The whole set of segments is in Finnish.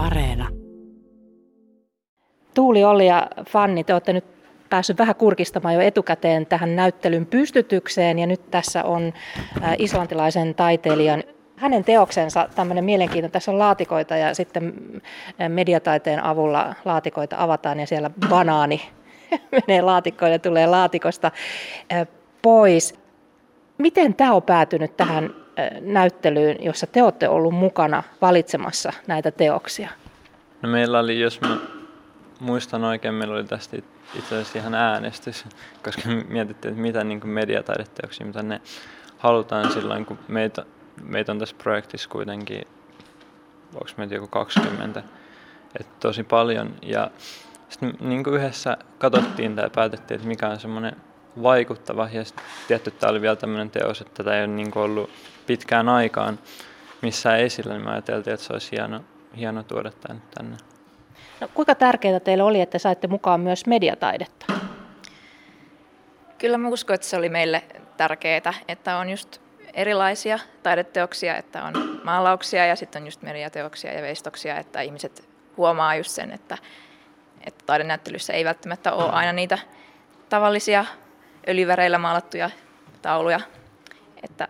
Areena. Tuuli, Olli ja Fanni, te olette nyt päässyt vähän kurkistamaan jo etukäteen tähän näyttelyn pystytykseen ja nyt tässä on islantilaisen taiteilijan hänen teoksensa tämmöinen mielenkiintoinen. Tässä on laatikoita ja sitten mediataiteen avulla laatikoita avataan ja siellä banaani menee laatikkoon ja tulee laatikosta pois. Miten tämä on päätynyt tähän näyttelyyn, jossa te olette ollut mukana valitsemassa näitä teoksia? No meillä oli, jos mä muistan oikein, meillä oli tästä itse asiassa ihan äänestys, koska mietittiin, että mitä niin mediataideteoksia, mitä ne halutaan silloin, kun meitä, meitä on tässä projektissa kuitenkin, onko meitä joku 20, että tosi paljon. Ja sitten niin yhdessä katsottiin ja päätettiin, että mikä on semmoinen vaikuttava. Ja tietty tämä oli vielä tämmöinen teos, että tätä ei ole niin ollut pitkään aikaan missään esillä, niin me ajateltiin, että se olisi hieno, hieno tuoda tänne. tänne. No, kuinka tärkeää teille oli, että saitte mukaan myös mediataidetta? Kyllä mä uskon, että se oli meille tärkeää, että on just erilaisia taideteoksia, että on maalauksia ja sitten on just mediateoksia ja veistoksia, että ihmiset huomaa just sen, että, että taidenäyttelyssä ei välttämättä ole aina niitä tavallisia öljyväreillä maalattuja tauluja. Että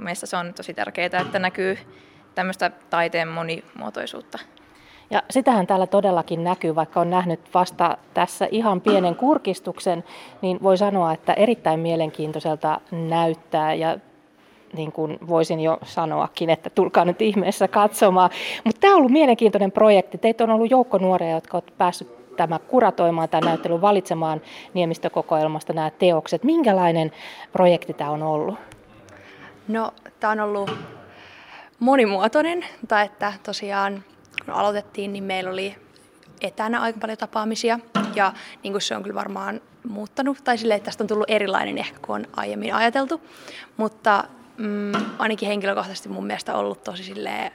mielestäni se on tosi tärkeää, että näkyy tämmöistä taiteen monimuotoisuutta. Ja sitähän täällä todellakin näkyy, vaikka on nähnyt vasta tässä ihan pienen kurkistuksen, niin voi sanoa, että erittäin mielenkiintoiselta näyttää ja niin kuin voisin jo sanoakin, että tulkaa nyt ihmeessä katsomaan. Mutta tämä on ollut mielenkiintoinen projekti. Teitä on ollut joukko nuoria, jotka ovat päässyt tämä kuratoimaan tämän näyttelyn, valitsemaan Niemistökokoelmasta nämä teokset. Minkälainen projekti tämä on ollut? No, tämä on ollut monimuotoinen, tai että tosiaan kun aloitettiin, niin meillä oli etänä aika paljon tapaamisia ja niin kuin se on kyllä varmaan muuttanut tai silleen, että tästä on tullut erilainen ehkä kuin on aiemmin ajateltu, mutta mm, ainakin henkilökohtaisesti mun mielestä ollut tosi silleen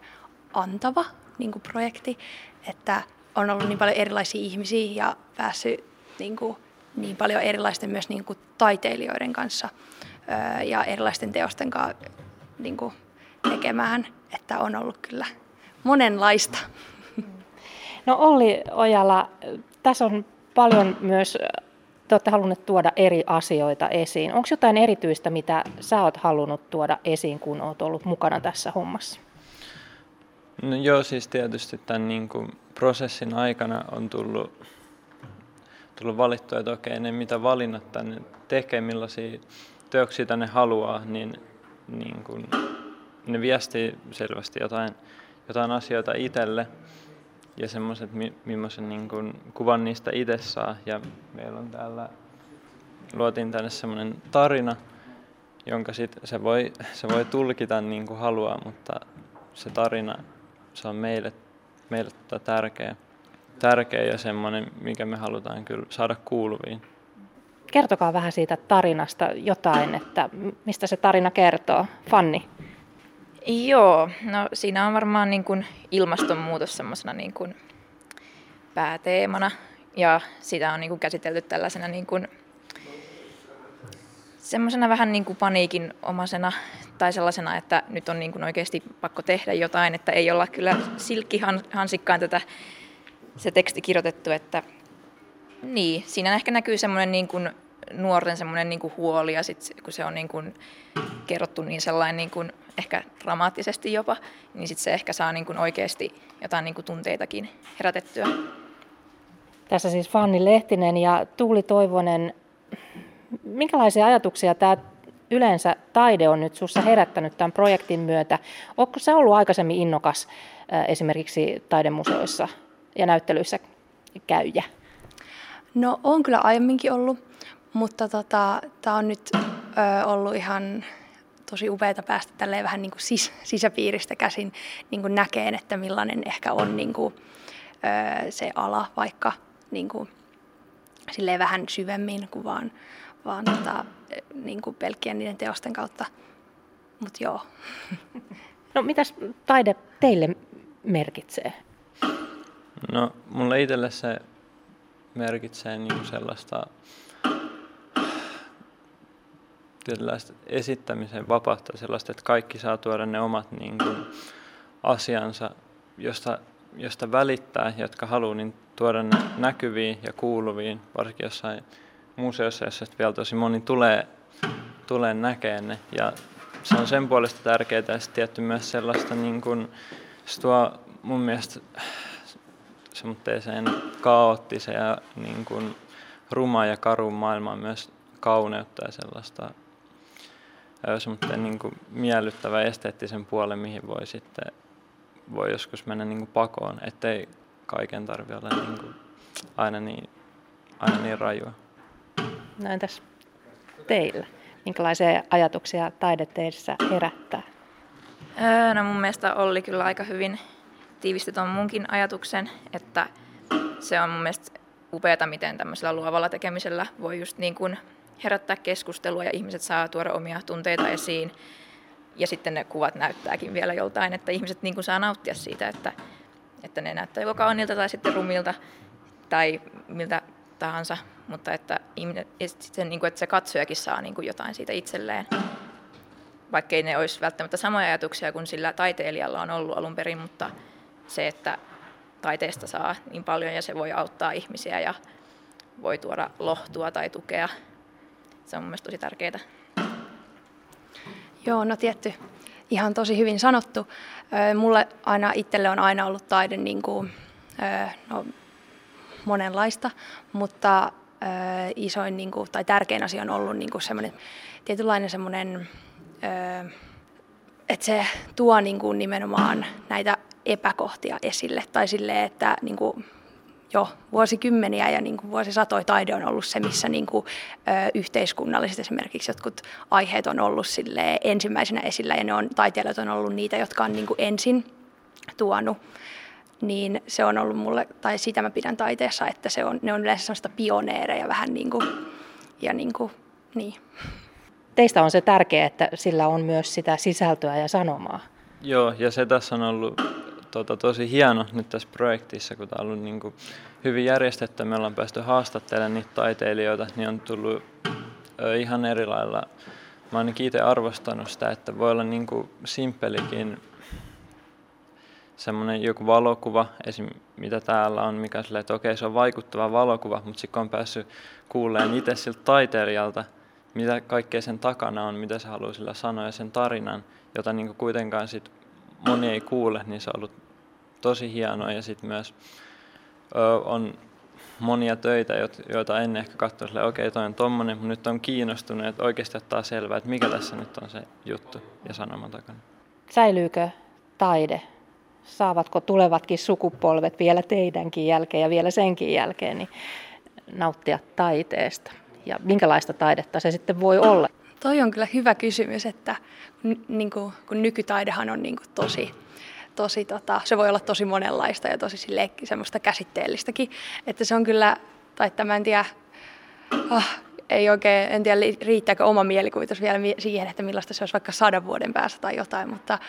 antava niin kuin projekti, että on ollut niin paljon erilaisia ihmisiä ja päässyt niin, kuin, niin paljon erilaisten myös niin kuin taiteilijoiden kanssa öö, ja erilaisten teosten kanssa niin kuin tekemään, että on ollut kyllä monenlaista. No Olli Ojala, tässä on paljon myös, te olette halunneet tuoda eri asioita esiin. Onko jotain erityistä, mitä sä oot halunnut tuoda esiin, kun oot ollut mukana tässä hommassa? No joo, siis tietysti tämän niin kuin prosessin aikana on tullut, tullut valittua, että okei, ne mitä valinnat tänne tekee, millaisia teoksia tänne haluaa, niin, niin kuin, ne viestii selvästi jotain, jotain asioita itselle ja semmoiset, millaisen niin kuin, kuvan niistä itse saa. Ja meillä on täällä, luotiin tänne semmoinen tarina, jonka sit se voi, se voi tulkita niin kuin haluaa, mutta se tarina, se on meille, meille tota tärkeä, tärkeä ja semmoinen, mikä me halutaan kyllä saada kuuluviin. Kertokaa vähän siitä tarinasta jotain, että mistä se tarina kertoo. Fanni. Joo, no siinä on varmaan niin kuin ilmastonmuutos semmoisena niin kuin pääteemana ja sitä on niin kuin käsitelty tällaisena niin kuin semmoisena vähän niin kuin paniikin omasena tai sellaisena, että nyt on niin kuin oikeasti pakko tehdä jotain, että ei olla kyllä silkkihansikkaan tätä se teksti kirjoitettu, että niin, siinä ehkä näkyy semmoinen niin kuin nuorten semmoinen niin kuin huoli ja sitten kun se on niin kuin kerrottu niin sellainen niin kuin ehkä dramaattisesti jopa, niin sitten se ehkä saa niin kuin oikeasti jotain niin kuin tunteitakin herätettyä. Tässä siis Fanni Lehtinen ja Tuuli Toivonen. Minkälaisia ajatuksia tämä yleensä taide on nyt sinussa herättänyt tämän projektin myötä? Onko se ollut aikaisemmin innokas esimerkiksi taidemuseoissa ja näyttelyissä käyjä? No on kyllä aiemminkin ollut, mutta tota, tämä on nyt ö, ollut ihan tosi upeaa päästä tälleen vähän niin kuin sis, sisäpiiristä käsin niin kuin näkeen, että millainen ehkä on niin kuin, ö, se ala, vaikka niin kuin, silleen vähän syvemmin kuin vaan, vaan tota, niin kuin pelkkien niiden teosten kautta. Mutta joo. No mitäs taide teille merkitsee? No mulle itselle se merkitsee niin sellaista tietynlaista esittämisen vapautta sellaista, että kaikki saa tuoda ne omat niin kuin, asiansa, josta josta välittää, jotka haluaa niin tuoda ne näkyviin ja kuuluviin, varsinkin jossain museossa, jossa vielä tosi moni tulee, tulee näkemään ne. Ja se on sen puolesta tärkeää ja tietty myös sellaista, niin kuin, se tuo mun mielestä semmoiseen kaoottiseen ja niin kuin, ruma ja karun maailmaan myös kauneutta ja sellaista semmoinen niin kuin miellyttävä esteettisen puolen, mihin voi sitten voi joskus mennä niin kuin pakoon, ettei kaiken tarvitse olla niin kuin aina, niin, aina niin rajua. No entäs teillä? Minkälaisia ajatuksia taide teissä herättää? Öö, no mun mielestä oli kyllä aika hyvin tiivisti tuon munkin ajatuksen, että se on mun mielestä upeata, miten tämmöisellä luovalla tekemisellä voi just niin kuin herättää keskustelua ja ihmiset saa tuoda omia tunteita esiin. Ja sitten ne kuvat näyttääkin vielä joltain, että ihmiset niin kuin saa nauttia siitä, että, että ne näyttää joko kaunilta tai sitten rumilta tai miltä tahansa, mutta että, ihminen, niin kuin, että se katsojakin saa niin kuin jotain siitä itselleen. Vaikkei ne olisi välttämättä samoja ajatuksia kuin sillä taiteilijalla on ollut alun perin, mutta se, että taiteesta saa niin paljon ja se voi auttaa ihmisiä ja voi tuoda lohtua tai tukea. Se on mielestäni tosi tärkeää. Joo, no tietty. Ihan tosi hyvin sanottu. Mulle aina itselle on aina ollut taide niin kuin, no, monenlaista, mutta isoin niin kuin, tai tärkein asia on ollut niin kuin semmoinen tietynlainen semmoinen, että se tuo niin kuin nimenomaan näitä epäkohtia esille. Tai silleen, että niin kuin jo vuosikymmeniä ja niin kuin vuosisatoja taide on ollut se, missä niin kuin, ö, yhteiskunnalliset esimerkiksi jotkut aiheet on ollut sille ensimmäisenä esillä ja ne on, taiteilijat on ollut niitä, jotka on niin kuin ensin tuonut. Niin se on ollut mulle, tai sitä mä pidän taiteessa, että se on, ne on yleensä sellaista pioneereja vähän niin kuin, ja niin kuin, niin. Teistä on se tärkeää, että sillä on myös sitä sisältöä ja sanomaa. Joo, ja se tässä on ollut tota, tosi hieno nyt tässä projektissa, kun tämä on ollut niin kuin hyvin järjestetty. Me ollaan päästy haastattelemaan niitä taiteilijoita, niin on tullut ö, ihan eri lailla. Mä ainakin itse arvostanut sitä, että voi olla niin kuin simppelikin semmoinen joku valokuva, esim. mitä täällä on, mikä sille, että okei, se on vaikuttava valokuva, mutta sitten on päässyt kuulemaan itse siltä taiteilijalta, mitä kaikkea sen takana on, mitä se haluaa sillä sanoa ja sen tarinan, jota niin kuitenkaan sit moni ei kuule, niin se on ollut tosi hienoa ja sitten myös ö, on monia töitä, joita ennen ehkä katsoin, että okei, okay, toi on tommonen, mutta nyt on kiinnostunut, että oikeasti ottaa selvää, että mikä tässä nyt on se juttu ja sanoma takana. Säilyykö taide? Saavatko tulevatkin sukupolvet vielä teidänkin jälkeen ja vielä senkin jälkeen niin nauttia taiteesta? Ja minkälaista taidetta se sitten voi olla? Toi on kyllä hyvä kysymys, että niin kuin, kun nykytaidehan on niin kuin tosi, tosi tota, se voi olla tosi monenlaista ja tosi sille, semmoista käsitteellistäkin, että se on kyllä, tai että mä en tiedä, oh, ei oikein, en tiedä riittääkö oma mielikuvitus vielä siihen, että millaista se olisi vaikka sadan vuoden päässä tai jotain, mutta,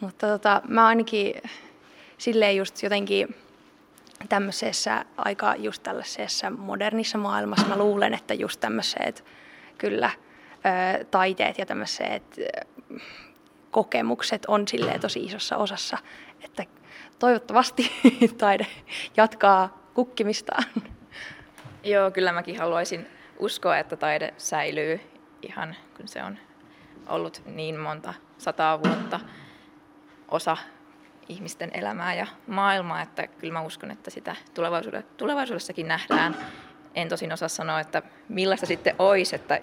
mutta tota, mä ainakin silleen just jotenkin tämmöisessä aika just tällaisessa modernissa maailmassa mä luulen, että just tämmöiset kyllä – taiteet ja tämmöiset kokemukset on silleen tosi isossa osassa, että toivottavasti taide jatkaa kukkimistaan. Joo, kyllä mäkin haluaisin uskoa, että taide säilyy ihan kun se on ollut niin monta sataa vuotta osa ihmisten elämää ja maailmaa, että kyllä mä uskon, että sitä tulevaisuudessakin nähdään. En tosin osaa sanoa, että millaista sitten olisi, että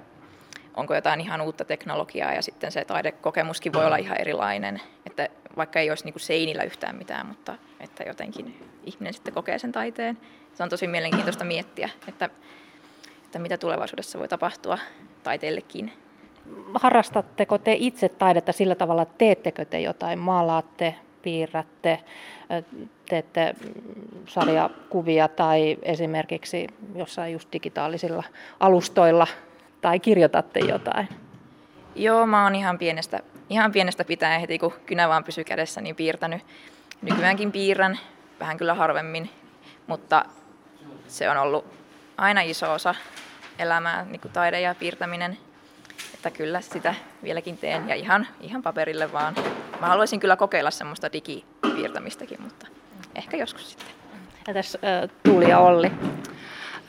onko jotain ihan uutta teknologiaa ja sitten se taidekokemuskin voi olla ihan erilainen, että vaikka ei olisi niin seinillä yhtään mitään, mutta että jotenkin ihminen sitten kokee sen taiteen. Se on tosi mielenkiintoista miettiä, että, että mitä tulevaisuudessa voi tapahtua taiteellekin. Harrastatteko te itse taidetta sillä tavalla, että teettekö te jotain, maalaatte, piirrätte, teette sarjakuvia tai esimerkiksi jossain just digitaalisilla alustoilla tai kirjoitatte jotain? Joo, mä oon ihan pienestä, ihan pienestä pitäen heti kun kynä vaan pysyy kädessä, niin piirtänyt. Nykyäänkin piirrän, vähän kyllä harvemmin, mutta se on ollut aina iso osa elämää, niin kuin taide ja piirtäminen. Että kyllä sitä vieläkin teen ja ihan, ihan paperille vaan. Mä haluaisin kyllä kokeilla semmoista digipiirtämistä kiertämistäkin, mutta ehkä joskus sitten. Entäs äh, Tuuli ja Olli?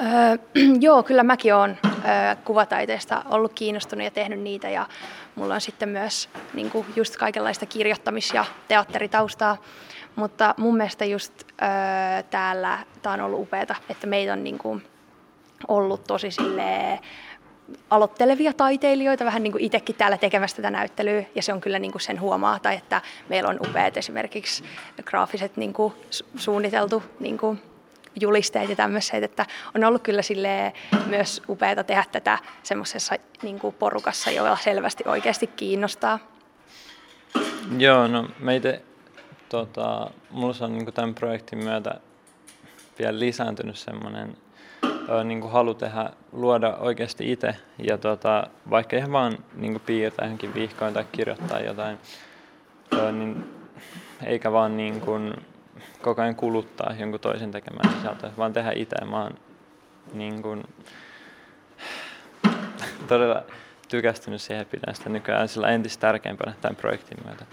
Öö, joo, kyllä mäkin olen öö, kuvataiteesta ollut kiinnostunut ja tehnyt niitä ja mulla on sitten myös niin kuin just kaikenlaista kirjoittamis- ja teatteritaustaa. Mutta mun mielestä just öö, täällä tämä on ollut upeata, että meitä on niin kuin ollut tosi silleen, aloittelevia taiteilijoita, vähän niin kuin itsekin täällä tekemässä tätä näyttelyä, ja se on kyllä niin kuin sen huomaa, tai että meillä on upeat esimerkiksi graafiset niin kuin suunniteltu niin kuin julisteet ja tämmöiset, että on ollut kyllä sille myös upeaa tehdä tätä semmoisessa niin kuin porukassa, joilla selvästi oikeasti kiinnostaa. Joo, no meitä, tota, mulla on niin tämän projektin myötä vielä lisääntynyt semmoinen niin kuin halu tehdä, luoda oikeasti itse ja tota, vaikka ihan vaan niin kuin piirtää johonkin vihkoon tai kirjoittaa jotain, niin eikä vaan niin kuin koko ajan kuluttaa jonkun toisen tekemään sisältöä, vaan tehdä itse. Mä oon niin kuin, todella tykästynyt siihen, pidän sitä nykyään sillä entistä tärkeimpänä tämän projektin myötä.